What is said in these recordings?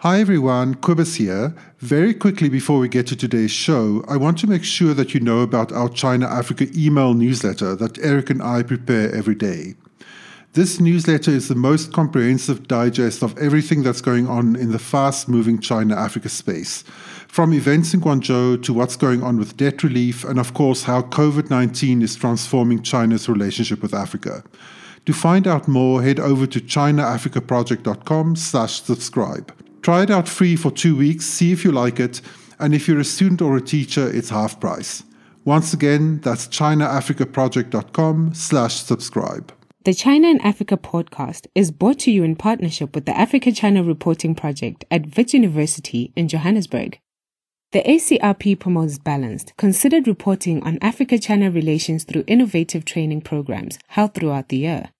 Hi everyone, Cobus here. Very quickly before we get to today's show, I want to make sure that you know about our China Africa email newsletter that Eric and I prepare every day. This newsletter is the most comprehensive digest of everything that's going on in the fast moving China Africa space, from events in Guangzhou to what's going on with debt relief, and of course, how COVID 19 is transforming China's relationship with Africa. To find out more, head over to chinaafricaproject.com slash subscribe. Try it out free for two weeks, see if you like it, and if you're a student or a teacher, it's half price. Once again, that's chinaafricaproject.com slash subscribe. The China and Africa podcast is brought to you in partnership with the Africa China Reporting Project at Wits University in Johannesburg. The ACRP promotes balanced, considered reporting on Africa China relations through innovative training programs held throughout the year.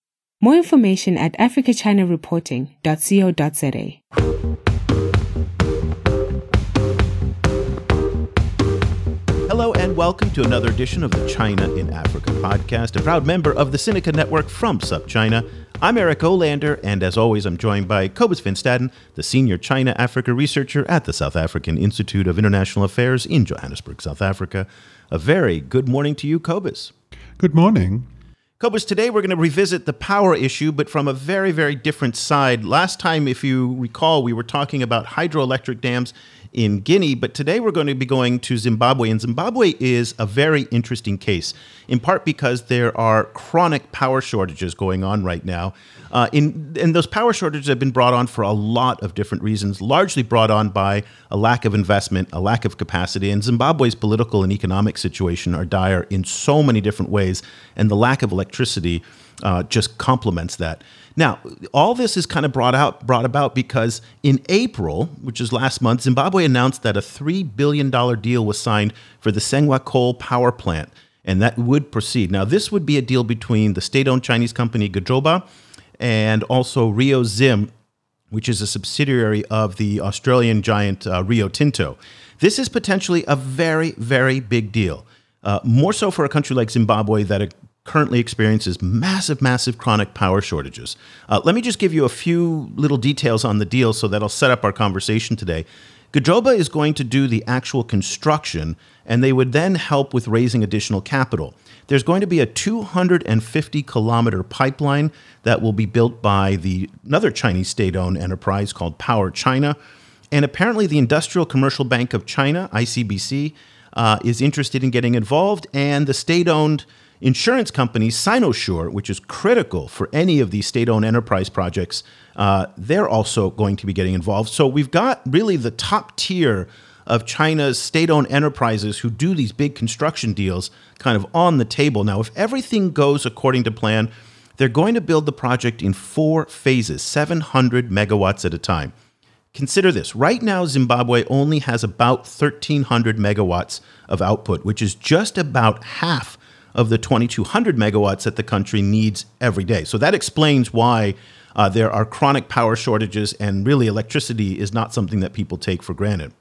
More information at africachinareporting.co.za. Hello and welcome to another edition of the China in Africa podcast, a proud member of the Sinica Network from SupChina. I'm Eric Olander, and as always, I'm joined by Cobus Van Staden, the senior China Africa researcher at the South African Institute of International Affairs in Johannesburg, South Africa. A very good morning to you, Cobus. Good morning. Cobus, today we're going to revisit the power issue, but from a very, very different side. Last time, if you recall, we were talking about hydroelectric dams in Guinea, but today we're going to be going to Zimbabwe. And Zimbabwe is a very interesting case, in part because there are chronic power shortages going on right now. Uh, in, and those power shortages have been brought on for a lot of different reasons, largely brought on by a lack of investment, a lack of capacity. And Zimbabwe's political and economic situation are dire in so many different ways, and the lack of electricity uh, just complements that. Now, all this is kind of brought out brought about because in April, which is last month, Zimbabwe announced that a three billion dollar deal was signed for the Sengwa coal power plant, and that would proceed. Now, this would be a deal between the state-owned Chinese company Gezhouba and also Rio Zim, which is a subsidiary of the Australian giant uh, Rio Tinto. This is potentially a very, very big deal. Uh, more so for a country like Zimbabwe that currently experiences massive, massive chronic power shortages. Uh, let me just give you a few little details on the deal so that'll set up our conversation today. Gezhouba is going to do the actual construction, and they would then help with raising additional capital. There's going to be a 250 kilometer pipeline that will be built by the another Chinese state-owned enterprise called Power China, and apparently the Industrial Commercial Bank of China (ICBC) uh, is interested in getting involved, and the state-owned insurance company Sinosure, which is critical for any of these state owned enterprise projects, uh, they're also going to be getting involved. So we've got really the top tier of China's state owned enterprises who do these big construction deals kind of on the table. Now, if everything goes according to plan, they're going to build the project in four phases, 700 megawatts at a time. Consider this right now, Zimbabwe only has about 1,300 megawatts of output, which is just about half of the 2,200 megawatts that the country needs every day. So that explains why uh, there are chronic power shortages, and really electricity is not something that people take for granted.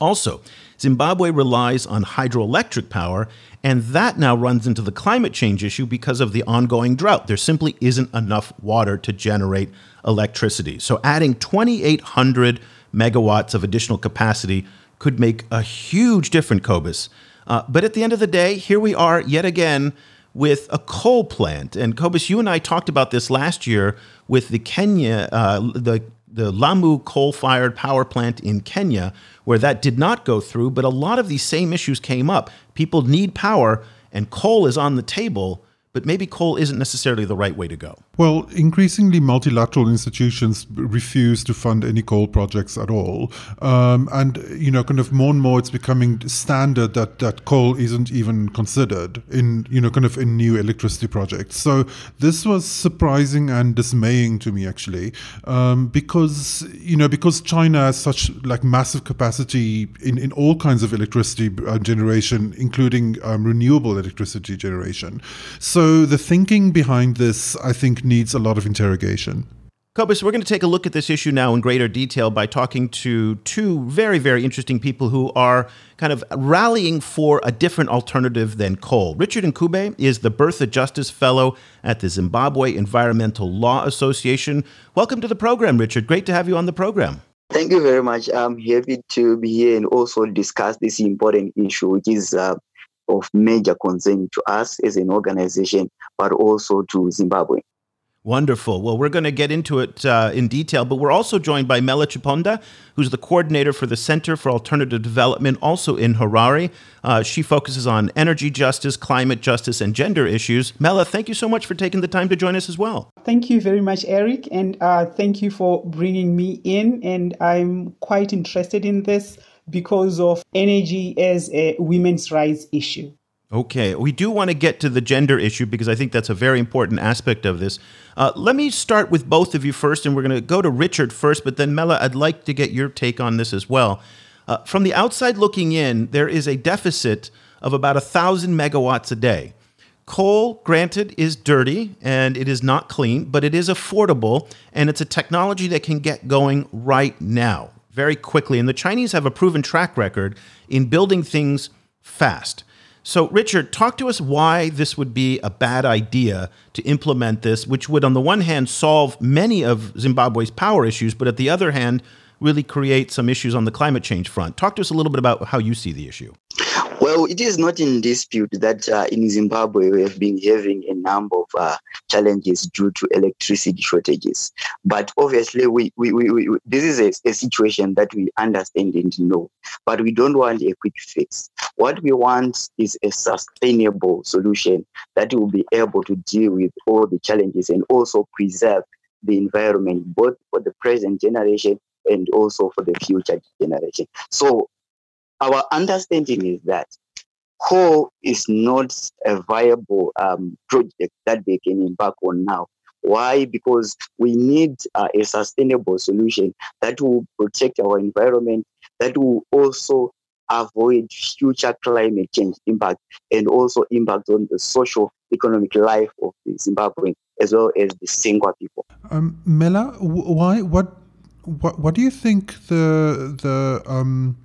Also, Zimbabwe relies on hydroelectric power, and that now runs into the climate change issue because of the ongoing drought. There simply isn't enough water to generate electricity. So, adding 2,800 megawatts of additional capacity could make a huge difference, Cobus, uh, but at the end of the day, here we are yet again with a coal plant. And Cobus, you and I talked about this last year with the Kenya, uh, the the Lamu coal-fired power plant in Kenya, where that did not go through. But a lot of these same issues came up. People need power, and coal is on the table but maybe coal isn't necessarily the right way to go. Well, increasingly multilateral institutions refuse to fund any coal projects at all. Um, and, you know, kind of more and more it's becoming standard that, that coal isn't even considered in, you know, kind of in new electricity projects. So this was surprising and dismaying to me, actually, um, because, you know, because China has such like massive capacity in, in all kinds of electricity uh, generation, including um, renewable electricity generation. So so the thinking behind this, I think, needs a lot of interrogation. Cobus, we're going to take a look at this issue now in greater detail by talking to two very, very interesting people who are kind of rallying for a different alternative than coal. Richard Ncube is the Bertha Justice Fellow at the Zimbabwe Environmental Law Association. Welcome to the program, Richard. Great to have you on the program. Thank you very much. I'm happy to be here and also discuss this important issue, which is uh, of major concern to us as an organization, but also to Zimbabwe. Wonderful. Well, we're going to get into it uh, in detail, but we're also joined by Mela Chiponda, who's the coordinator for the Center for Alternative Development, also in Harare. Uh, she focuses on energy justice, climate justice, and gender issues. Mela, thank you so much for taking the time to join us as well. Thank you very much, Eric, and uh, thank you for bringing me in. And I'm quite interested in this because of energy as a women's rights issue. Okay, we do want to get to the gender issue because I think that's a very important aspect of this. Uh, let me start with both of you first, and we're going to go to Richard first, but then Mela, I'd like to get your take on this as well. Uh, from the outside looking in, there is a deficit of about a thousand megawatts a day. Coal, granted, is dirty and it is not clean, but it is affordable and it's a technology that can get going right now, very quickly. And the Chinese have a proven track record in building things fast. So, Richard, talk to us why this would be a bad idea to implement this, which would, on the one hand, solve many of Zimbabwe's power issues, but at the other hand, really create some issues on the climate change front. Talk to us a little bit about how you see the issue. Well, it is not in dispute that uh, in Zimbabwe we have been having a number of uh, challenges due to electricity shortages. But obviously, we, we, we, we this is a, a, situation that we understand and know. But we don't want a quick fix. What we want is a sustainable solution that will be able to deal with all the challenges and also preserve the environment, both for the present generation and also for the future generation. So our understanding is that coal is not a viable um, project that they can embark on now. Why? Because we need uh, a sustainable solution that will protect our environment, that will also avoid future climate change impact and also impact on the social economic life of the Zimbabwean as well as the Sengwa people. Um, Mela, why? What? What? What do you think the the um,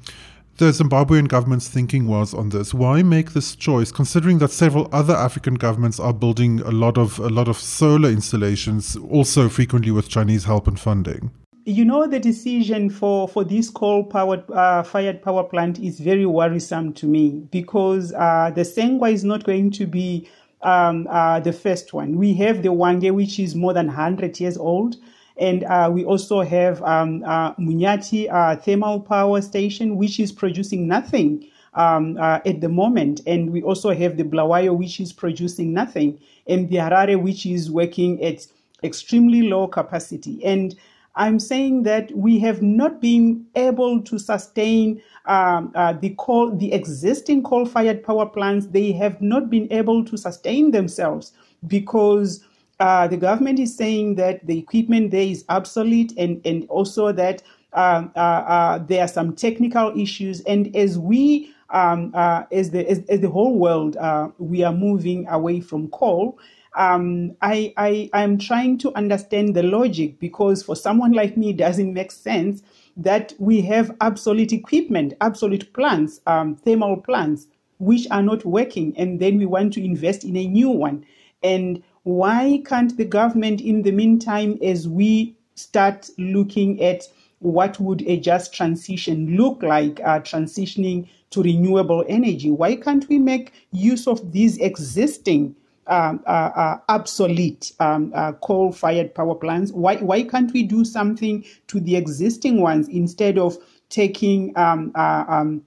the Zimbabwean government's thinking was on this. Why make this choice, considering that several other African governments are building a lot of a lot of solar installations, also frequently with Chinese help and funding? You know, the decision for for this coal-powered uh, fired power plant is very worrisome to me because uh, the Sengwa is not going to be um, uh, the first one. We have the Hwange, which is more than 100 years old. And uh, we also have um, uh, Munyati uh, Thermal Power Station, which is producing nothing um, uh, at the moment. And we also have the Bulawayo, which is producing nothing, and the Harare, which is working at extremely low capacity. And I'm saying that we have not been able to sustain um, uh, the coal, the existing coal-fired power plants. They have not been able to sustain themselves because uh, the government is saying that the equipment there is obsolete and, and also that um, uh, uh, there are some technical issues. And as we, um, uh, as, the, as, as, the whole world, uh, we are moving away from coal, um, I, I, I'm trying to understand the logic because for someone like me, it doesn't make sense that we have obsolete equipment, obsolete plants, um, thermal plants, which are not working, and then we want to invest in a new one. And why can't the government, in the meantime, as we start looking at what would a just transition look like, uh, transitioning to renewable energy, why can't we make use of these existing um, uh, uh, obsolete um, uh, coal-fired power plants? Why why can't we do something to the existing ones instead of taking um, uh, um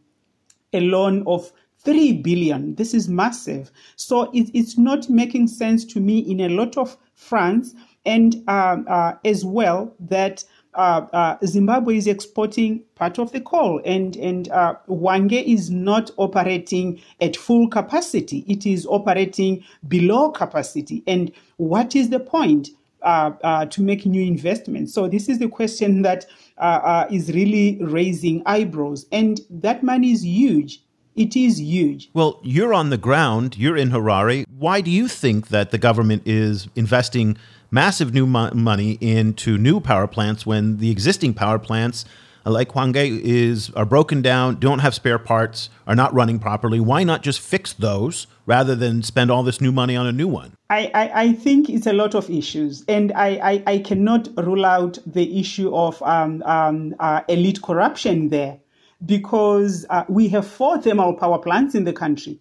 a loan of 3 billion. This is massive. So it, it's not making sense to me in a lot of fronts and uh, uh, as well that uh, uh, Zimbabwe is exporting part of the coal, and and uh, Hwange is not operating at full capacity. It is operating below capacity. And what is the point uh, uh, to make new investments? So this is the question that uh, is really raising eyebrows, and that money is huge. It is huge. Well, you're on the ground, you're in Harare. Why do you think that the government is investing massive new mo- money into new power plants when the existing power plants like Hwange is are broken down, don't have spare parts, are not running properly. Why not just fix those rather than spend all this new money on a new one? I, I, I think it's a lot of issues, and I, I, I cannot rule out the issue of um, um, uh, elite corruption there because uh, we have four thermal power plants in the country,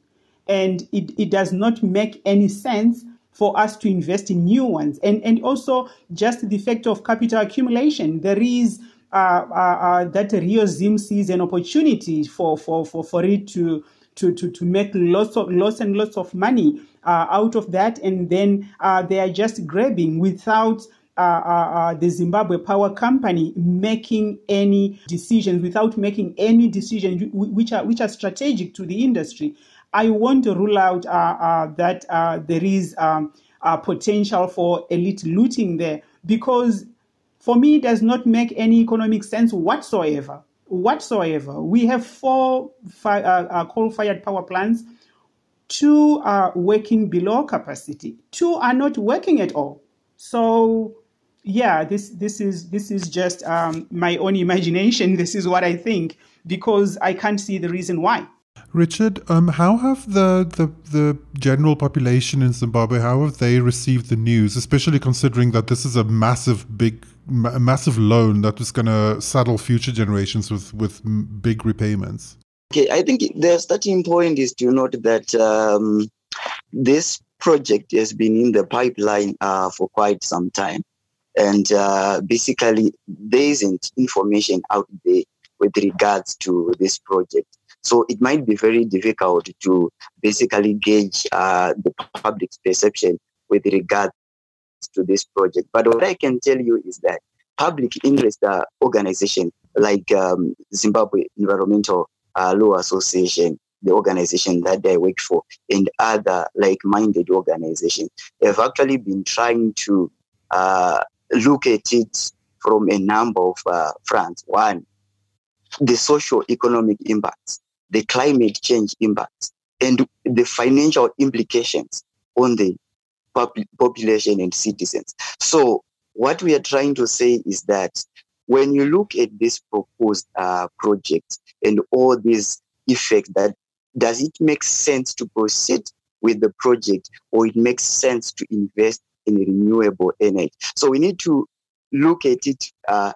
and it, it does not make any sense for us to invest in new ones. And, and also just the fact of capital accumulation. There is uh, uh, uh, that Rio Zim sees an opportunity for, for, for, for it to, to, to, to make lots of lots and lots of money uh, out of that. And then uh, they are just grabbing without uh, uh, the Zimbabwe Power Company making any decisions, without making any decisions which are which are strategic to the industry. I want to rule out uh, uh, that uh, there is um, potential for elite looting there because for me it does not make any economic sense whatsoever. Whatsoever. We have four uh, coal fired power plants. Two are working below capacity. Two are not working at all. So yeah, this this is this is just um, my own imagination. This is what I think because I can't see the reason why. Richard, um, how have the, the the general population in Zimbabwe how have they received the news, especially considering that this is a massive, big, ma- massive loan that is going to saddle future generations with with big repayments? Okay, I think the starting point is to note that um, this project has been in the pipeline uh, for quite some time, and uh, basically there isn't information out there with regards to this project. So it might be very difficult to basically gauge uh, the public's perception with regards to this project. But what I can tell you is that public interest uh, organization like um, Zimbabwe Environmental uh, Law Association, the organization that I work for, and other like-minded organizations have actually been trying to uh, look at it from a number of uh, fronts. One, the socio-economic impacts the climate change impacts and the financial implications on the population and citizens. So, what we are trying to say is that when you look at this proposed uh, project and all these effects, that does it make sense to proceed with the project, or it makes sense to invest in renewable energy? So we need to look at it uh,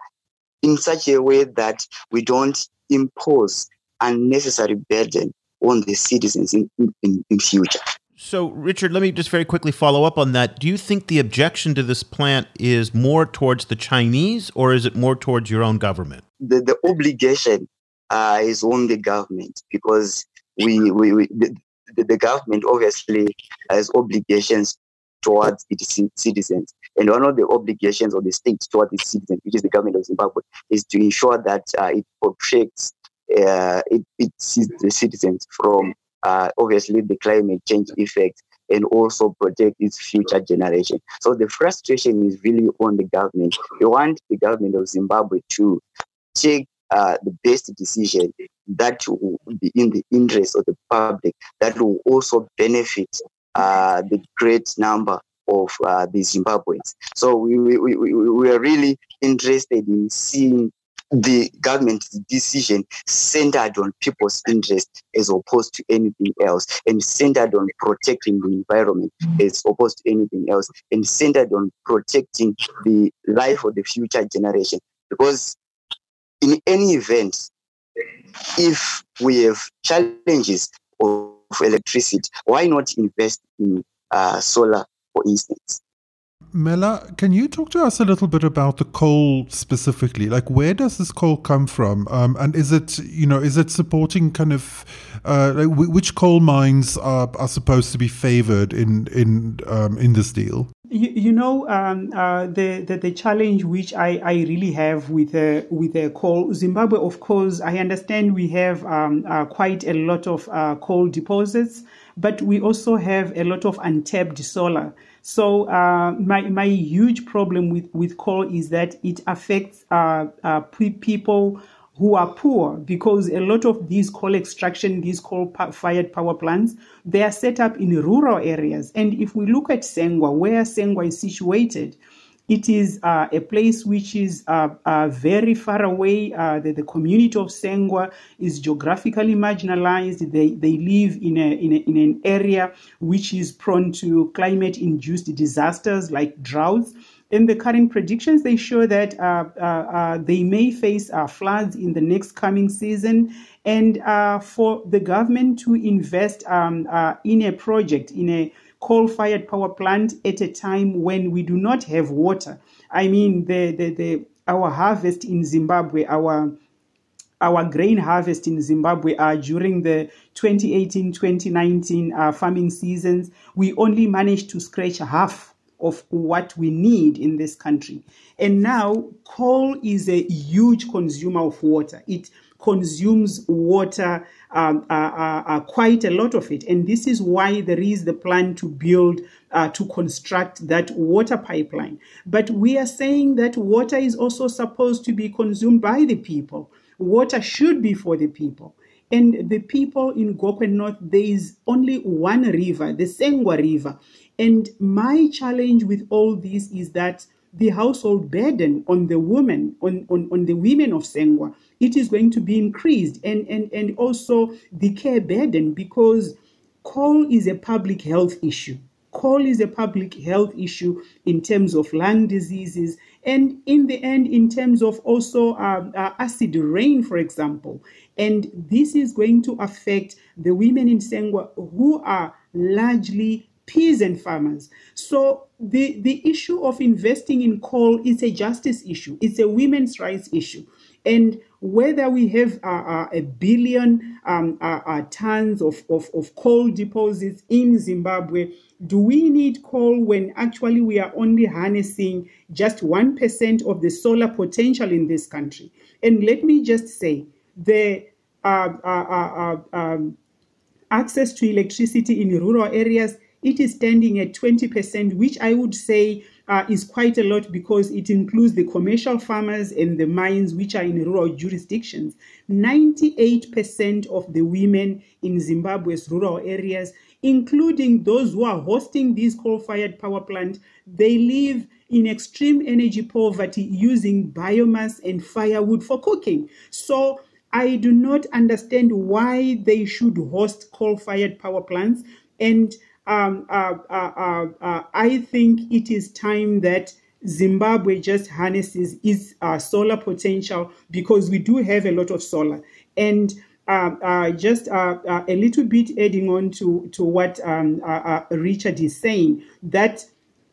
in such a way that we don't impose unnecessary burden on the citizens in, in, in future. So, Richard, let me just very quickly follow up on that. Do you think the objection to this plant is more towards the Chinese or is it more towards your own government? The, the obligation uh, is on the government because we, we, we the, the, government obviously has obligations towards its citizens. And one of the obligations of the state towards its citizens, which is the government of Zimbabwe, is to ensure that uh, it protects uh, it, it the citizens from uh, obviously the climate change effects and also protect its future generation. So the frustration is really on the government. We want the government of Zimbabwe to take uh, the best decision that will be in the interest of the public, that will also benefit the great number of uh, the Zimbabweans. So we, we, we, we are really interested in seeing the government's decision centered on people's interest as opposed to anything else, and centered on protecting the environment as opposed to anything else, and centered on protecting the life of the future generation. Because in any event, if we have challenges of electricity, why not invest in uh, solar, for instance? Mela, can you talk to us a little bit about the coal specifically? Like, where does this coal come from? Um, and is it, you know, is it supporting kind of uh, like w- which coal mines are, are supposed to be favored in in um, in this deal? You, you know, um, uh, the, the, the challenge which I, I really have with uh, with uh, coal, Zimbabwe, of course, I understand we have um, uh, quite a lot of uh, coal deposits, but we also have a lot of untapped solar. So uh, my my huge problem with with coal is that it affects uh, uh, people who are poor because a lot of these coal extraction, these coal-fired power plants, they are set up in rural areas. And if we look at Sengwa, where Sengwa is situated, It is uh, a place which is uh, uh, very far away. Uh, the, the, community of Sengwa is geographically marginalized. They, they live in, a, in, a, in an area which is prone to climate induced disasters like droughts. In the current predictions, they show that uh, uh, they may face floods in the next coming season. And for the government to invest um, in a project, in a coal fired power plant at a time when we do not have water. I mean, the, the, the, our harvest in Zimbabwe, our our grain harvest in Zimbabwe are during the 2018-2019 uh, farming seasons, we only managed to scratch half of what we need in this country. And now coal is a huge consumer of water. It consumes water, um, uh, uh, uh, quite a lot of it. And this is why there is the plan to build, uh, to construct that water pipeline. But we are saying that water is also supposed to be consumed by the people. Water should be for the people. And the people in Gokwe North, there is only one river, the Sengwa River. And my challenge with all this is that the household burden on the women, on, on, on the women of Sengwa, it is going to be increased. And, and, and also the care burden because coal is a public health issue. Coal is a public health issue in terms of lung diseases, and in the end, in terms of also uh, uh, acid rain, for example. And this is going to affect the women in Sengwa who are largely peasant farmers. So the, the issue of investing in coal is a justice issue, it's a women's rights issue. And whether we have uh, uh, a billion um, uh, uh, tons of, of, of coal deposits in Zimbabwe, do we need coal when actually we are only harnessing just 1% of the solar potential in this country? And let me just say, the um, access to electricity in rural areas it is standing at 20%, which I would say uh, is quite a lot because it includes the commercial farmers and the mines which are in rural jurisdictions. 98% of the women in Zimbabwe's rural areas, including those who are hosting these coal fired power plants, they live in extreme energy poverty using biomass and firewood for cooking. So I do not understand why they should host coal fired power plants. And um, uh, uh, uh, uh, I think it is time that Zimbabwe just harnesses its uh, solar potential because we do have a lot of solar. And uh, just a little bit adding on to, to what um, Richard is saying, that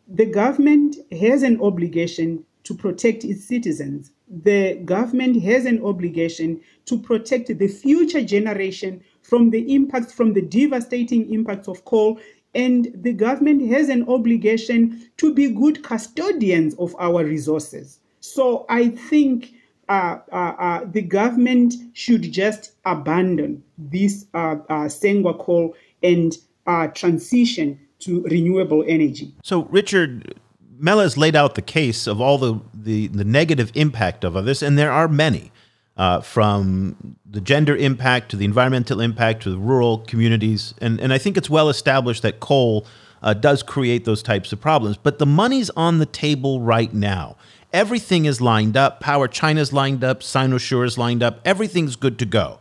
the government has an obligation to protect its citizens. The government has an obligation to protect the future generation from the impacts, from the devastating impacts of coal and the government has an obligation to be good custodians of our resources. So I think uh, uh, uh, the government should just abandon this uh, uh, Sengwa coal and uh, transition to renewable energy. So, Richard, Mela has laid out the case of all the, the, the negative impact of this, and there are many uh, from the gender impact to the environmental impact to the rural communities. And, and I think it's well established that coal uh, does create those types of problems. But the money's on the table right now. Everything is lined up. Power China's lined up. Sinosure is lined up. Everything's good to go.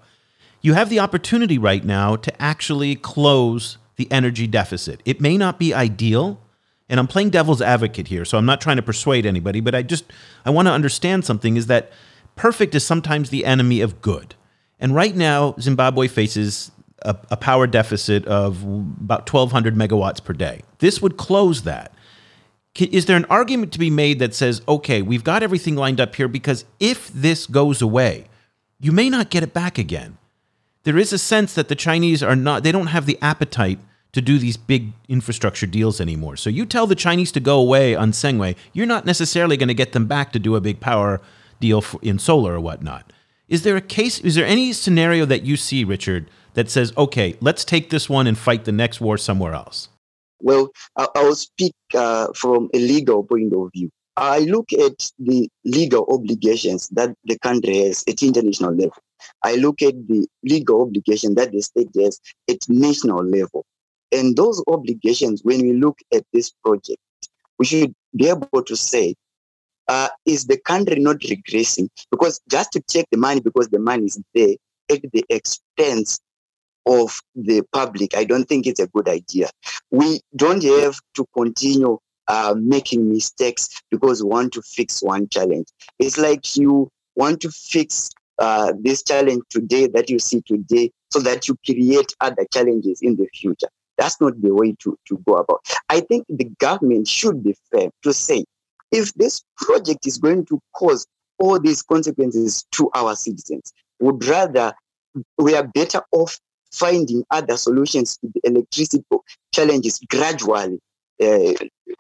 You have the opportunity right now to actually close the energy deficit. It may not be ideal, and I'm playing devil's advocate here, so I'm not trying to persuade anybody, but I just I want to understand something is that perfect is sometimes the enemy of good. And right now, Zimbabwe faces a, a power deficit of about 1,200 megawatts per day. This would close that. Is there an argument to be made that says, okay, we've got everything lined up here because if this goes away, you may not get it back again? There is a sense that the Chinese are not, they don't have the appetite to do these big infrastructure deals anymore. So you tell the Chinese to go away on Sengwa, you're not necessarily going to get them back to do a big power deal in solar or whatnot. Is there a case? Is there any scenario that you see, Richard, that says, okay, let's take this one and fight the next war somewhere else? Well, I, will speak uh, from a legal point of view. I look at the legal obligations that the country has at international level. I look at the legal obligation that the state has at national level. And those obligations, when we look at this project, we should be able to say, uh, is the country not regressing? Because just to take the money because the money is there at the expense of the public, I don't think it's a good idea. We don't have to continue uh, making mistakes because we want to fix one challenge. It's like you want to fix uh, this challenge today that you see today so that you create other challenges in the future. That's not the way to, to go about. I think the government should be fair to say if this project is going to cause all these consequences to our citizens, would rather we are better off finding other solutions to the electricity challenges gradually, uh,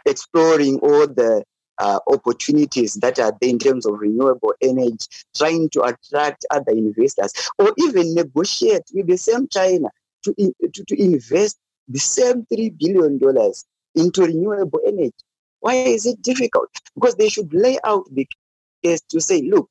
exploring all the uh, opportunities that are there in terms of renewable energy, trying to attract other investors, or even negotiate with the same China to, in, to, to invest the same $3 billion into renewable energy. Why is it difficult? Because they should lay out the case to say, look,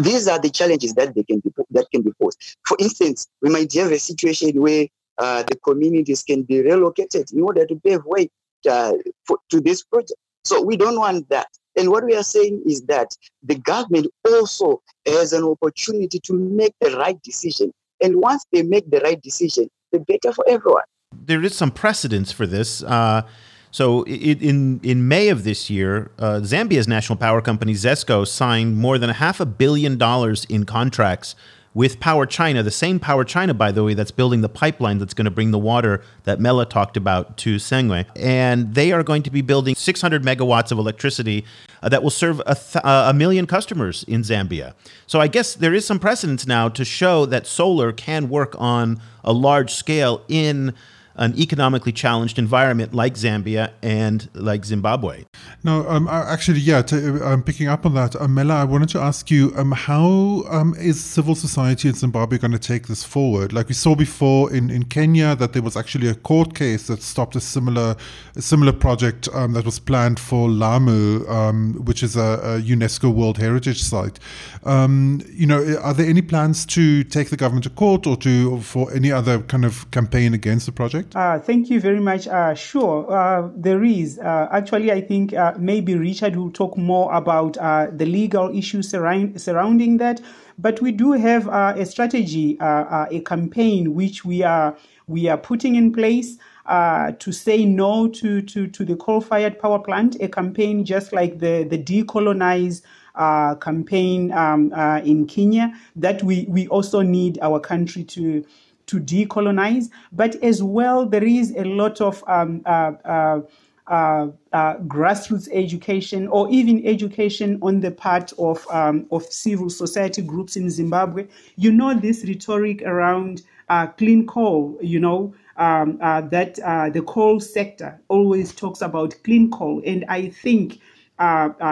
these are the challenges that they can be that can be posed. For instance, we might have a situation where uh, the communities can be relocated in order to pave way uh, for, to this project. So we don't want that. And what we are saying is that the government also has an opportunity to make the right decision. And once they make the right decision, the better for everyone. There is some precedence for this. Uh, so in in May of this year, uh, Zambia's national power company ZESCO signed more than a half a billion dollars in contracts with Power China, the same Power China, by the way, that's building the pipeline that's going to bring the water that Mela talked about to Sengwa. And they are going to be building 600 megawatts of electricity uh, that will serve a, th- uh, a million customers in Zambia. So I guess there is some precedence now to show that solar can work on a large scale in an economically challenged environment like Zambia and like Zimbabwe. No, um, actually, yeah, to, I'm picking up on that. Um, Mela, I wanted to ask you, um, how um, is civil society in Zimbabwe going to take this forward? Like we saw before in, in Kenya, that there was actually a court case that stopped a similar a similar project um, that was planned for Lamu, um, which is a, a, UNESCO World Heritage Site. Um, you know, are there any plans to take the government to court or to for any other kind of campaign against the project? Uh, thank you very much. Uh, sure, uh, there is. Uh, actually, I think uh, maybe Richard will talk more about uh, the legal issues surround, surrounding that. But we do have a strategy, a campaign which we are we are putting in place. to say no to, to, to the coal-fired power plant, a campaign just like the, the deCOALonize uh, campaign um, uh, in Kenya that we, we also need our country to to decolonize, but as well, there is a lot of um, uh, uh, uh, uh, grassroots education or even education on the part of um, of civil society groups in Zimbabwe. You know this rhetoric around uh, clean coal. You know um, uh, that the coal sector always talks about clean coal, and I think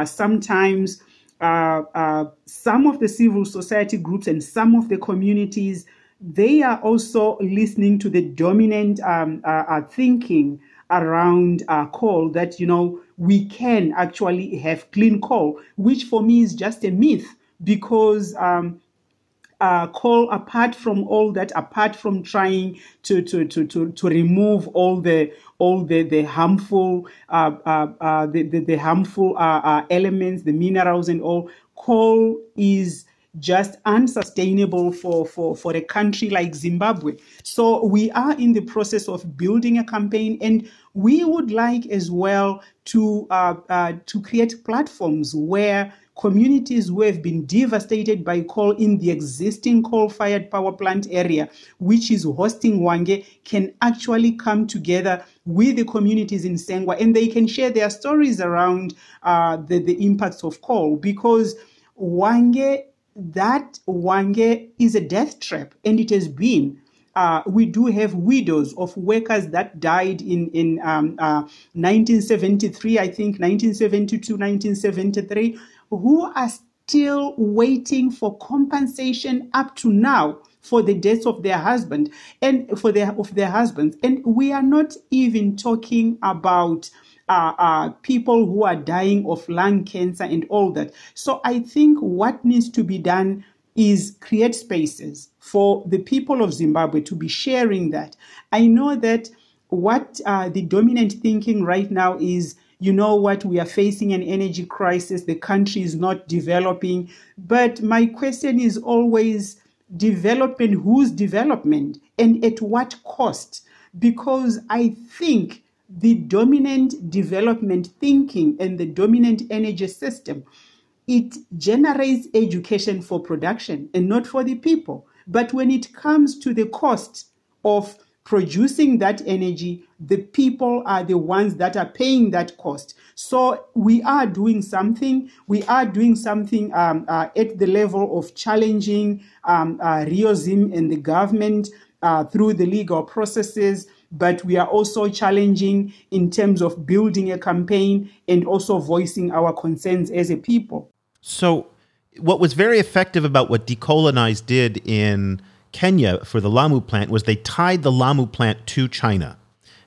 sometimes some of the civil society groups and some of the communities they are also listening to the dominant um, uh, uh, thinking around uh, coal that you know we can actually have clean coal, which for me is just a myth because um, uh, coal, apart from all that, apart from trying to to to to, to remove all the all the the harmful uh, uh, uh the, the, the harmful uh, elements, the minerals and all, coal is just unsustainable for, for, for a country like Zimbabwe. So we are in the process of building a campaign, and we would like as well to uh, uh, to create platforms where communities who have been devastated by coal in the existing coal-fired power plant area, which is hosting Hwange, can actually come together with the communities in Sengwa, and they can share their stories around uh, the, the impacts of coal because Hwange that Hwange is a death trap, and it has been. Uh, we do have widows of workers that died in in um, uh, 1973, I think 1972, 1973, who are still waiting for compensation up to now for the deaths of their husband and for their of their husbands, and we are not even talking about uh, uh, people who are dying of lung cancer and all that. So I think what needs to be done is create spaces for the people of Zimbabwe to be sharing that. I know that what uh, the dominant thinking right now is you know what, we are facing an energy crisis, the country is not developing. But my question is always development, whose development and at what cost? Because I think the dominant development thinking and the dominant energy system it generates education for production and not for the people. But when it comes to the cost of producing that energy, the people are the ones that are paying that cost. So we are doing something. We are doing something um, uh, at the level of challenging um, uh, RioZim and the government uh, through the legal processes. But we are also challenging in terms of building a campaign and also voicing our concerns as a people. So, what was very effective about what deCOALonize did in Kenya for the Lamu plant was they tied the Lamu plant to China.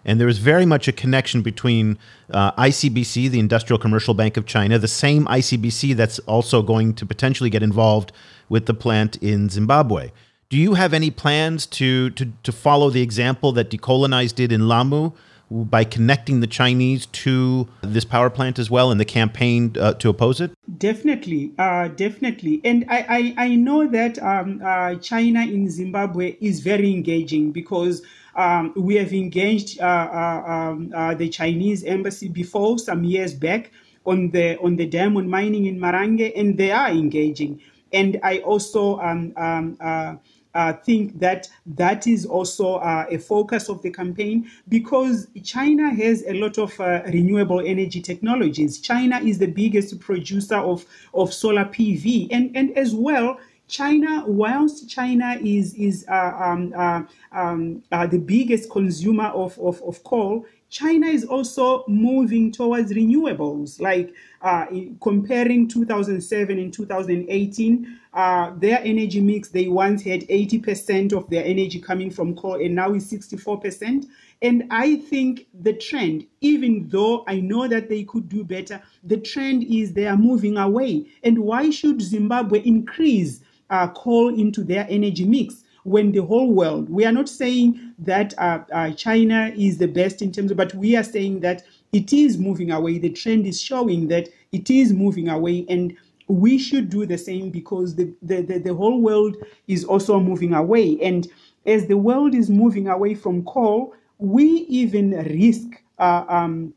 And there was very much a connection between uh, ICBC, the Industrial Commercial Bank of China, the same ICBC that's also going to potentially get involved with the plant in Zimbabwe. Do you have any plans to, to, to follow the example that deCOALonize did in Lamu by connecting the Chinese to this power plant as well in the campaign uh, to oppose it? Definitely, uh, definitely. And I, I, I know that um, uh, China in Zimbabwe is very engaging because um, we have engaged uh, uh, um, uh, the Chinese embassy before some years back on the on the diamond mining in Marange, and they are engaging. And I also um, um, uh, think that that is also uh, a focus of the campaign because China has a lot of uh, renewable energy technologies. China is the biggest producer of, of solar PV, and, and as well, China, whilst China is is uh, um, uh, um, uh, the biggest consumer of, of, of coal, China is also moving towards renewables. Like uh, comparing 2007 and 2018, uh, their energy mix, they once had 80% of their energy coming from coal, and now is 64%. And I think the trend, even though I know that they could do better, the trend is they are moving away. And why should Zimbabwe increase uh, coal into their energy mix? When the whole world, we are not saying that uh, uh, China is the best in terms of, but we are saying that it is moving away. The trend is showing that it is moving away. And we should do the same because the, the, the, the whole world is also moving away. And as the world is moving away from coal, we even risk uh, um,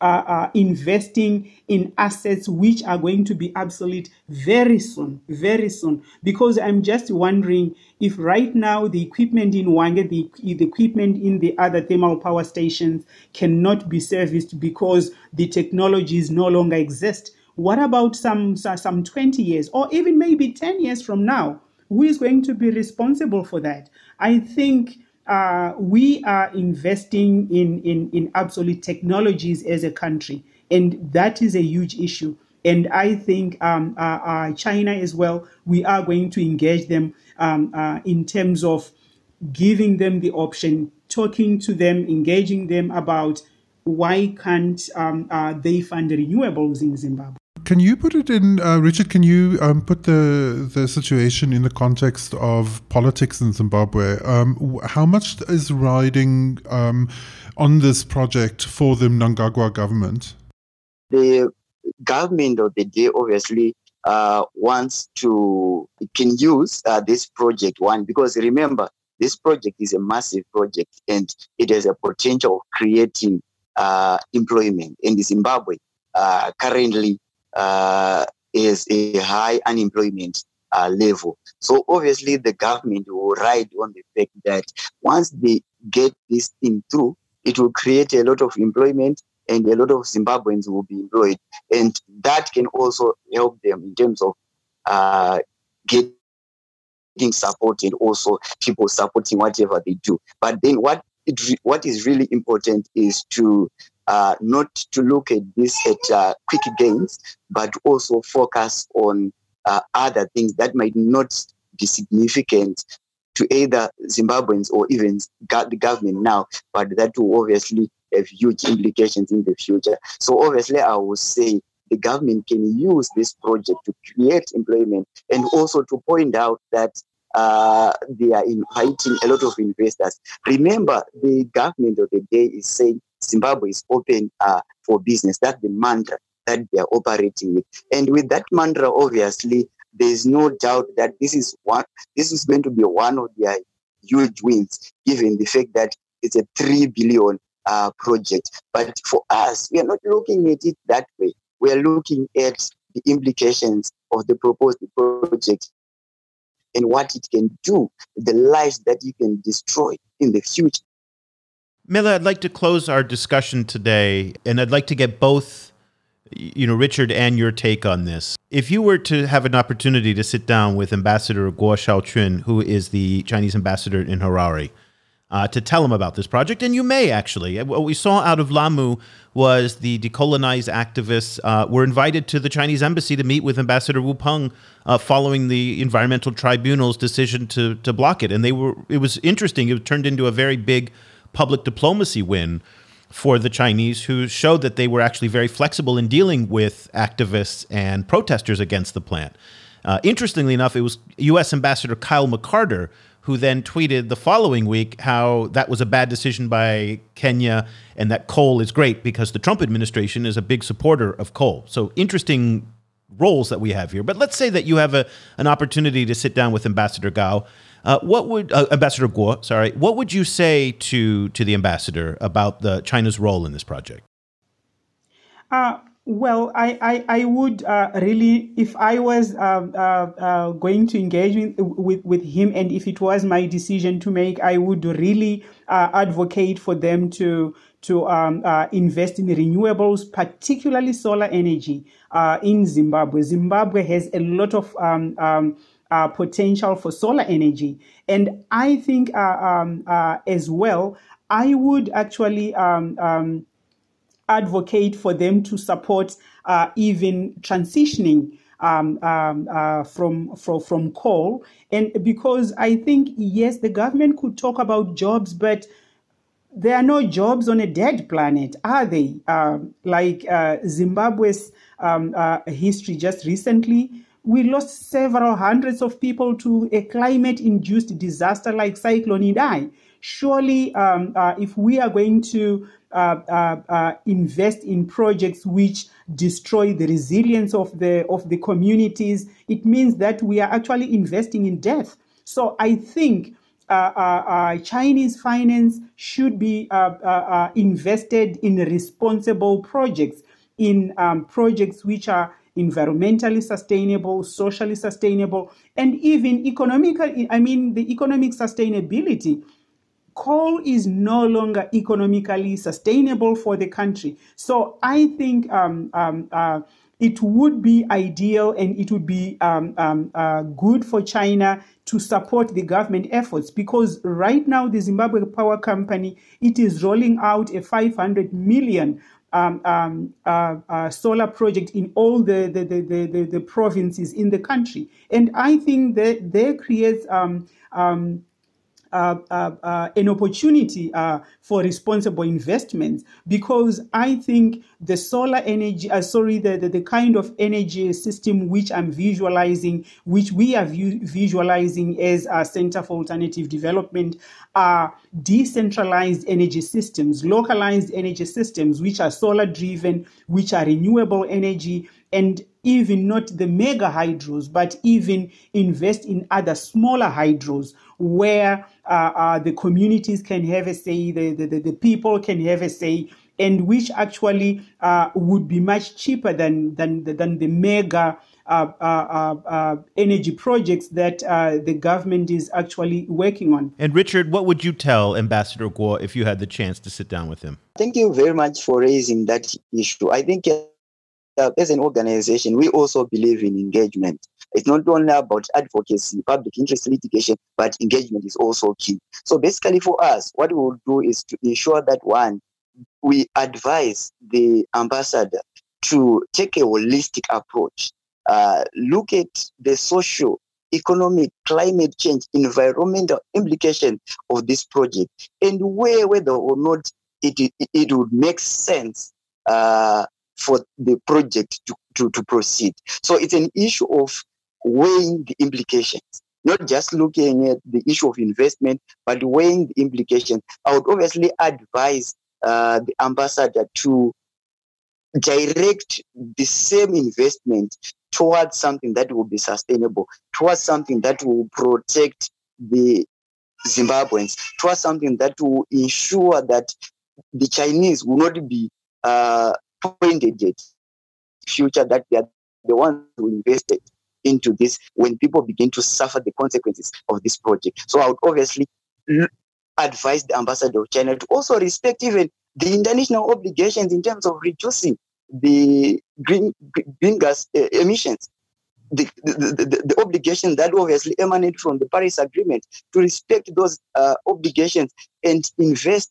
uh, uh, investing in assets which are going to be obsolete very soon, very soon. Because I'm just wondering if right now the equipment in Hwange, the, the equipment in the other thermal power stations cannot be serviced because the technologies no longer exist. What about some, some 20 years or even maybe 10 years from now? Who is going to be responsible for that? I think uh, we are investing in, in, in technologies as a country, and that is a huge issue. And I think um, uh, uh, China as well, we are going to engage them um, uh, in terms of giving them the option, talking to them, engaging them about why can't um, uh, they fund renewables in Zimbabwe. Can you put it in, uh, Richard? Can you um, put the the situation in the context of politics in Zimbabwe? Um, how much is riding um, on this project for the Mnangagwa government? The government of the day obviously uh, wants to can use uh, this project one because remember this project is a massive project and it has a potential of creating uh, employment in Zimbabwe. Uh, currently, uh, is a high unemployment uh, level. So obviously the government will ride on the fact that once they get this thing through, it will create a lot of employment and a lot of Zimbabweans will be employed. And that can also help them in terms of uh, getting support and also people supporting whatever they do. But then what it, what is really important is to uh, not to look at this at uh, quick gains, but also focus on uh, other things that might not be significant to either Zimbabweans or even the government now, but that will obviously have huge implications in the future. So obviously, I would say the government can use this project to create employment and also to point out that uh, they are inviting a lot of investors. Remember, the government of the day is saying Zimbabwe is open uh, for business. That's the mantra that they are operating with. And with that mantra, obviously, there's no doubt that this is one this is going to be one of their huge wins, given the fact that it's a three billion uh, project. But for us, we are not looking at it that way. We are looking at the implications of the proposed project and what it can do, the lives that it can destroy in the future. Mela, I'd like to close our discussion today, and I'd like to get both, you know, Richard and your take on this. If you were to have an opportunity to sit down with Ambassador Guo Shaochun, who is the Chinese ambassador in Harare, uh, to tell him about this project, and you may actually. What we saw out of Lamu was the decolonized activists uh, were invited to the Chinese embassy to meet with Ambassador Wu Peng uh, following the environmental tribunal's decision to to block it, and they were. It was interesting. It turned into a very big public diplomacy win for the Chinese, who showed that they were actually very flexible in dealing with activists and protesters against the plant. Uh, interestingly enough, it was U.S. Ambassador Kyle McCarter who then tweeted the following week how that was a bad decision by Kenya and that coal is great because the Trump administration is a big supporter of coal. So interesting roles that we have here. But let's say that you have a, an opportunity to sit down with Ambassador Gao. Uh, what would uh, Ambassador Guo? Sorry, what would you say to to the ambassador about the China's role in this project? Uh, well, I, I, I would uh, really, if I was uh, uh, uh, going to engage with, with, him and if it was my decision to make, I would really uh, advocate for them to to um, invest in renewables, particularly solar energy in Zimbabwe. Zimbabwe has a lot of um, um, potential for solar energy. And I think um, as well, I would actually um, um, advocate for them to support uh, even transitioning um, um, uh, from, from from coal. And because I think yes, the government could talk about jobs, but there are no jobs on a dead planet, are they? Uh, like uh, Zimbabwe's um, uh, history just recently, we lost several hundreds of people to a climate-induced disaster like Cyclone Idai. Surely, um, uh, if we are going to uh, uh, uh, invest in projects which destroy the resilience of the of the communities, it means that we are actually investing in death. So I think uh, uh, Chinese finance should be uh, invested in responsible projects, in um, projects which are environmentally sustainable, socially sustainable, and even economically, I mean, the economic sustainability coal is no longer economically sustainable for the country. So I think um, um, uh, it would be ideal and it would be um, um, uh, good for China to support the government efforts because right now the Zimbabwe Power Company it is rolling out a 500 million um, um, uh, uh, solar project in all the the, the, the, the, provinces in the country. And I think that they create um, um, an opportunity uh, for responsible investments because I think the solar energy, uh, sorry, the, the, the, kind of energy system which I'm visualizing, which we are view, visualizing as a Center for Alternative Development, are decentralized energy systems, localized energy systems, which are solar driven, which are renewable energy, and even not the mega hydros, but even invest in other smaller hydros where uh, uh, the communities can have a say, the, the, the people can have a say, and which actually uh, would be much cheaper than, than, than the mega uh, uh, uh, energy projects that the government is actually working on. And Richard, what would you tell Ambassador Guo if you had the chance to sit down with him? Thank you very much for raising that issue. I think uh, as an organization, we also believe in engagement. It's not only about advocacy, public interest litigation, but engagement is also key. So basically, for us, what we will do is to ensure that one, we advise the ambassador to take a holistic approach, uh, look at the social, economic, climate change, environmental implication of this project, and where, whether or not it, it, it would make sense uh, for the project to, to, to proceed. So it's an issue of weighing the implications, not just looking at the issue of investment, but weighing the implications. I would obviously advise uh, the ambassador to direct the same investment towards something that will be sustainable, towards something that will protect the Zimbabweans, towards something that will ensure that the Chinese will not be uh, pointed at future that they are the ones who invested into this when people begin to suffer the consequences of this project. So I would obviously advise the ambassador of China to also respect even the international obligations in terms of reducing the green, green gas uh, emissions. The, the, the, the, obligation that obviously emanate from the Paris Agreement to respect those uh, obligations and invest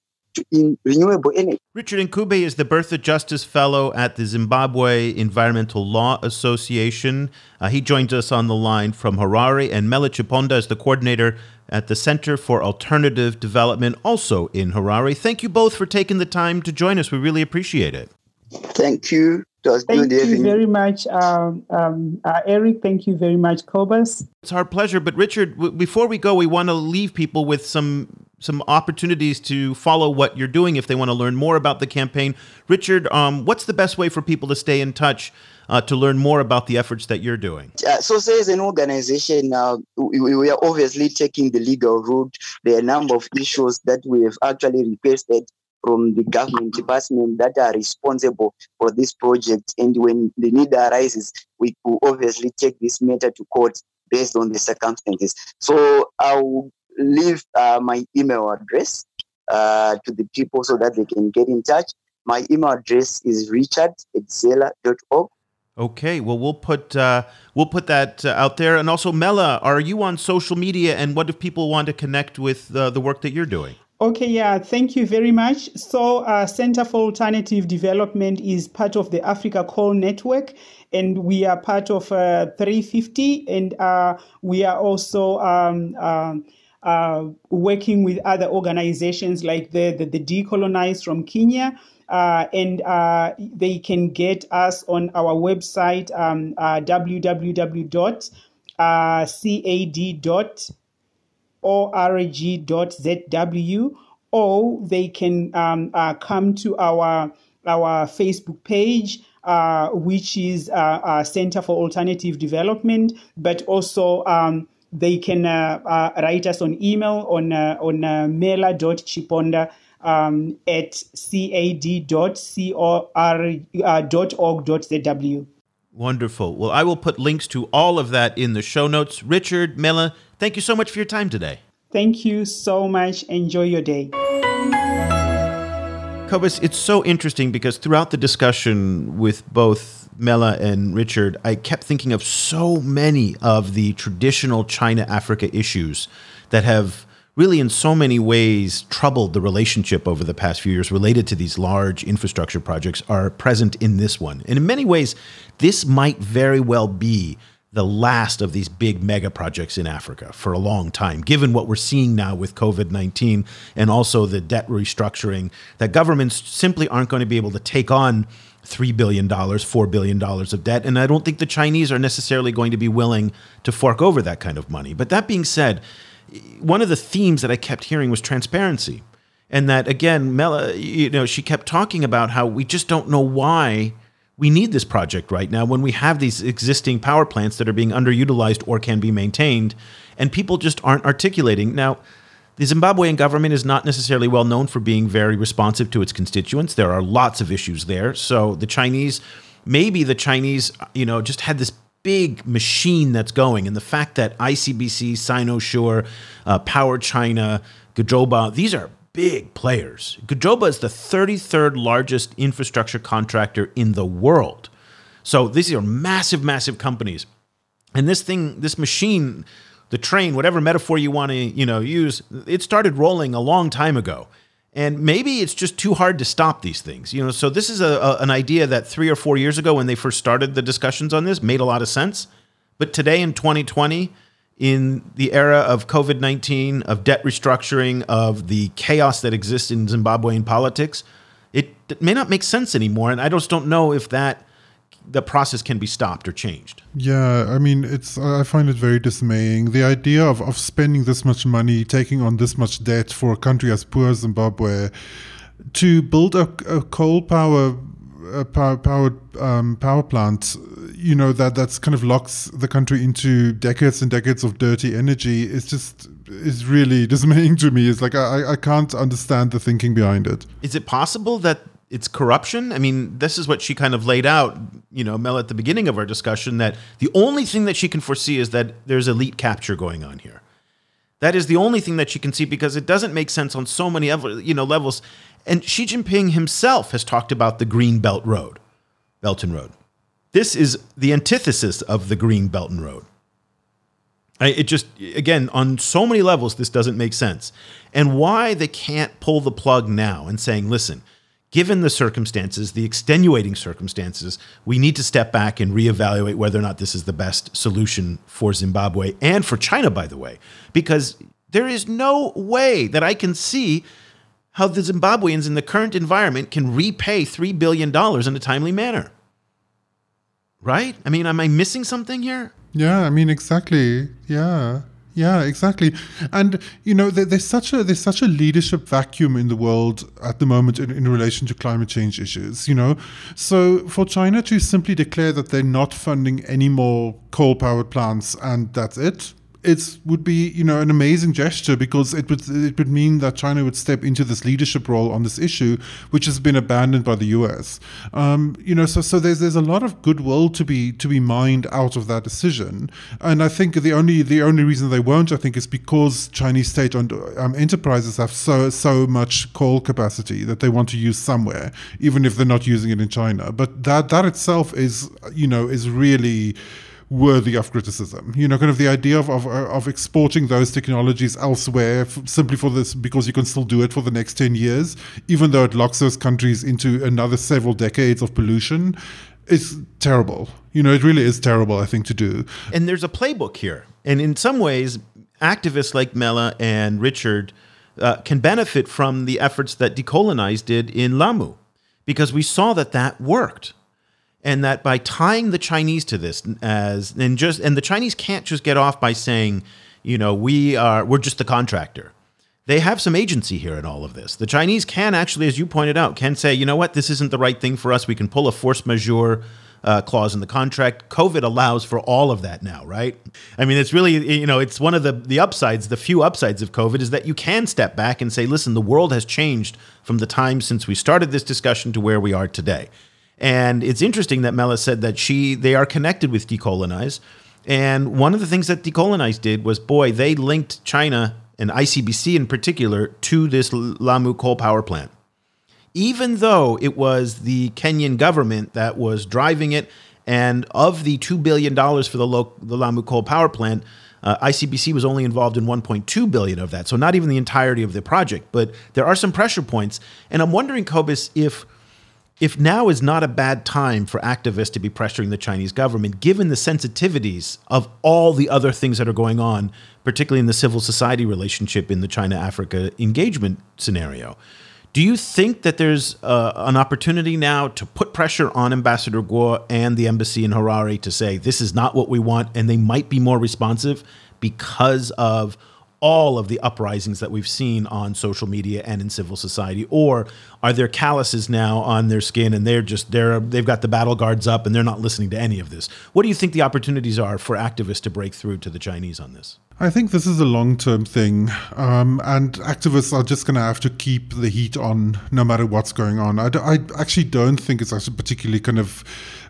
in renewable energy. Richard Ncube is the Bertha Justice Fellow at the Zimbabwe Environmental Law Association. Uh, he joins us on the line from Harare, and Mela Chiponda is the coordinator at the Center for Alternative Development, also in Harare. Thank you both for taking the time to join us. We really appreciate it. Thank you. Thank you very much, um, um, uh, Eric. Thank you very much, Cobus. It's our pleasure. But Richard, w- before we go, we want to leave people with some some opportunities to follow what you're doing if they want to learn more about the campaign. Richard, um, what's the best way for people to stay in touch uh, to learn more about the efforts that you're doing? Uh, so, say as an organization, uh, we, we, are obviously taking the legal route. There are a number of issues that we have actually requested from the government department that are responsible for this project. And when the need arises, we will obviously take this matter to court based on the circumstances. So I will leave uh, my email address uh, to the people so that they can get in touch. My email address is richard at zela.org. Okay, well we'll put uh, we'll put that uh, out there, and also Mela, are you on social media? And what if people want to connect with uh, the work that you're doing? Okay, yeah, thank you very much. So, uh, Center for Alternative Development is part of the Africa Coal Network, and we are part of uh, 350, and uh, we are also um, um, uh, working with other organizations like the, the, the deCOALonize from Kenya. Uh, and uh, they can get us on our website, um, www.cad.org org.zw, or they can um, uh, come to our our Facebook page, uh, which is uh, uh Center for Alternative Development, but also um, they can uh, uh, write us on email on on uh, mela.chiponda um, at cad.org.zw. Wonderful. Well, I will put links to all of that in the show notes. Richard, Mela, thank you so much for your time today. Thank you so much. Enjoy your day. Cobus, it's so interesting because throughout the discussion with both Mela and Richard, I kept thinking of so many of the traditional China Africa issues that have really in so many ways troubled the relationship over the past few years related to these large infrastructure projects are present in this one. And in many ways, this might very well be the last of these big mega projects in Africa for a long time, given what we're seeing now with COVID 19 and also the debt restructuring, that governments simply aren't going to be able to take on $3 billion, $4 billion of debt. And I don't think the Chinese are necessarily going to be willing to fork over that kind of money. But that being said, one of the themes that I kept hearing was transparency. And that again, Mela, you know, she kept talking about how we just don't know why we need this project right now when we have these existing power plants that are being underutilized or can be maintained, and people just aren't articulating. Now, the Zimbabwean government is not necessarily well known for being very responsive to its constituents. There are lots of issues there. So the Chinese, maybe the Chinese, you know, just had this big machine that's going. And the fact that ICBC, Sinosure, uh, Power China, Gezhouba, these are big players. Gezhouba is the 33rd largest infrastructure contractor in the world. So these are massive, massive companies. And this thing, this machine, the train, whatever metaphor you want to, you know, use, it started rolling a long time ago and maybe it's just too hard to stop these things you know so this is a, a, an idea that three or four years ago when they first started the discussions on this made a lot of sense but today in 2020 in the era of covid-19 of debt restructuring of the chaos that exists in zimbabwean politics it, it may not make sense anymore and i just don't know if that the process can be stopped or changed. Yeah, I mean, it's I find it very dismaying. The idea of, of spending this much money, taking on this much debt for a country as poor as Zimbabwe, to build a, a coal power uh, power power, um, power plant, you know that that's kind of locks the country into decades and decades of dirty energy It's just is really dismaying to me. It's like I I can't understand the thinking behind it. Is it possible that it's corruption? I mean, this is what she kind of laid out, you know, Mel, at the beginning of our discussion that the only thing that she can foresee is that there's elite capture going on here. That is the only thing that she can see because it doesn't make sense on so many you know levels. And Xi Jinping himself has talked about the Green Belt Road, Belt and Road. This is the antithesis of the Green Belt and Road. It just again on so many levels this doesn't make sense. And why they can't pull the plug now and saying, "Listen, given the circumstances, the extenuating circumstances, we need to step back and reevaluate whether or not this is the best solution for Zimbabwe and for China, by the way, because there is no way that I can see how the Zimbabweans in the current environment can repay $3 billion in a timely manner. Right? I mean, am I missing something here? Yeah, I mean, exactly. Yeah. Yeah, exactly. And you know, there, there's such a there's such a leadership vacuum in the world at the moment in, in relation to climate change issues. You know, so for China to simply declare that they're not funding any more coal powered plants and that's it, it would be you know an amazing gesture because it would it would mean that China would step into this leadership role on this issue, which has been abandoned by the U.S. Um, you know, so so there's there's a lot of goodwill to be to be mined out of that decision, and I think the only the only reason they won't, I think, is because Chinese state-owned um, enterprises have so so much coal capacity that they want to use somewhere, even if they're not using it in China. But that that itself is you know is really worthy of criticism. You know, kind of the idea of, of, of exporting those technologies elsewhere f- simply for this because you can still do it for the next 10 years, even though it locks those countries into another several decades of pollution, is terrible. You know, it really is terrible, I think, to do. And there's a playbook here. And in some ways, activists like Mela and Richard uh, can benefit from the efforts that deCOALonize did in Lamu because we saw that that worked and that by tying the Chinese to this as and just and the Chinese can't just get off by saying, you know, we are we're just the contractor. They have some agency here in all of this. The Chinese can actually, as you pointed out, can say, you know what, this isn't the right thing for us. We can pull a force majeure uh, clause in the contract. COVID allows for all of that now, right? I mean, it's really, you know, it's one of the the upsides, the few upsides of COVID is that you can step back and say, listen, the world has changed from the time since we started this discussion to where we are today. And it's interesting that Mela said that she they are connected with deCOALonize. And one of the things that deCOALonize did was, boy, they linked China and ICBC in particular to this Lamu coal power plant. Even though it was the Kenyan government that was driving it, and of the $2 billion for the, lo- the Lamu coal power plant, uh, ICBC was only involved in 1.2 billion of that, so not even the entirety of the project. But there are some pressure points, and I'm wondering, Cobus, if if now is not a bad time for activists to be pressuring the Chinese government, given the sensitivities of all the other things that are going on, particularly in the civil society relationship in the China Africa engagement scenario. Do you think that there's uh, an opportunity now to put pressure on Ambassador Guo and the embassy in Harare to say this is not what we want, and they might be more responsive because of all of the uprisings that we've seen on social media and in civil society or are there calluses now on their skin and they're just they're they've got the battle guards up and they're not listening to any of this what do you think the opportunities are for activists to break through to the chinese on this I think this is a long term thing, um, and activists are just going to have to keep the heat on no matter what's going on. I, I actually don't think it's actually particularly kind of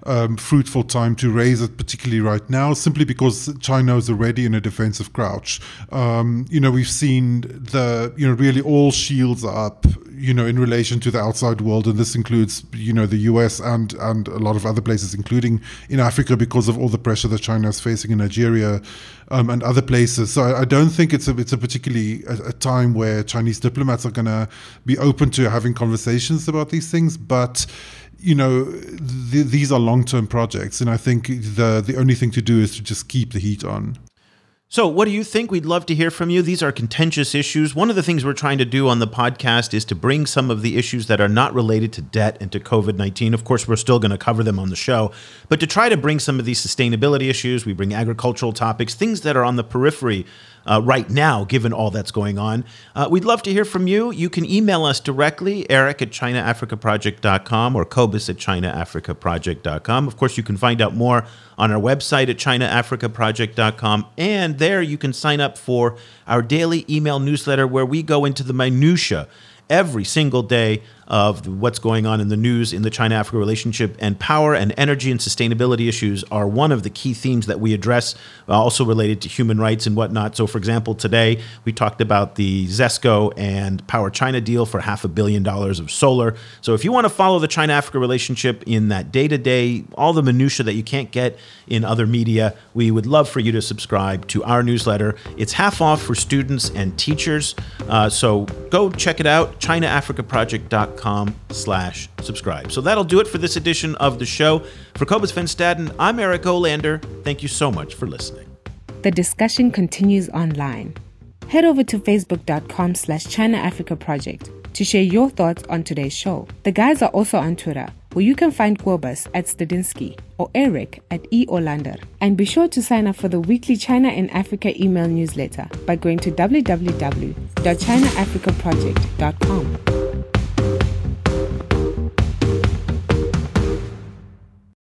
um, fruitful time to raise it, particularly right now, simply because China is already in a defensive crouch. Um, you know, we've seen the, you know, really all shields are up, you know, in relation to the outside world, and this includes, you know, the US and, and a lot of other places, including in Africa, because of all the pressure that China is facing in Nigeria um, and other places. So I, I, don't think it's a, it's a particularly a, a time where Chinese diplomats are going to be open to having conversations about these things, but you know, th- these are long term projects, and I think the the only thing to do is to just keep the heat on. So, what do you think? We'd love to hear from you. These are contentious issues. One of the things we're trying to do on the podcast is to bring some of the issues that are not related to debt and to COVID 19. Of course, we're still going to cover them on the show, but to try to bring some of these sustainability issues, we bring agricultural topics, things that are on the periphery uh, right now, given all that's going on. Uh, we'd love to hear from you. You can email us directly, eric at chinaafricaproject.com or cobus at chinaafricaproject.com. Of course, you can find out more on our website at chinaafricaproject.com. And there you can sign up for our daily email newsletter where we go into the minutiae every single day of what's going on in the news in the China Africa relationship. And power and energy and sustainability issues are one of the key themes that we address, uh, also related to human rights and whatnot. So, for example, today we talked about the ZESCO and Power China deal for half a billion dollars of solar. So, if you want to follow the China Africa relationship in that day to day, all the minutiae that you can't get in other media, we would love for you to subscribe to our newsletter. It's half off for students and teachers. Uh, so, go check it out, chinaafricaproject.com com slash subscribe. So that'll do it for this edition of the show. For Cobus Van Staden, I'm Eric Olander. Thank you so much for listening. The discussion continues online. Head over to facebook.com slash China Africa Project to share your thoughts on today's show. The guys are also on Twitter, where you can find Cobus at Stadinsky or Eric at E. Olander. And be sure to sign up for the weekly China and Africa email newsletter by going to www.chinaafricaproject.com.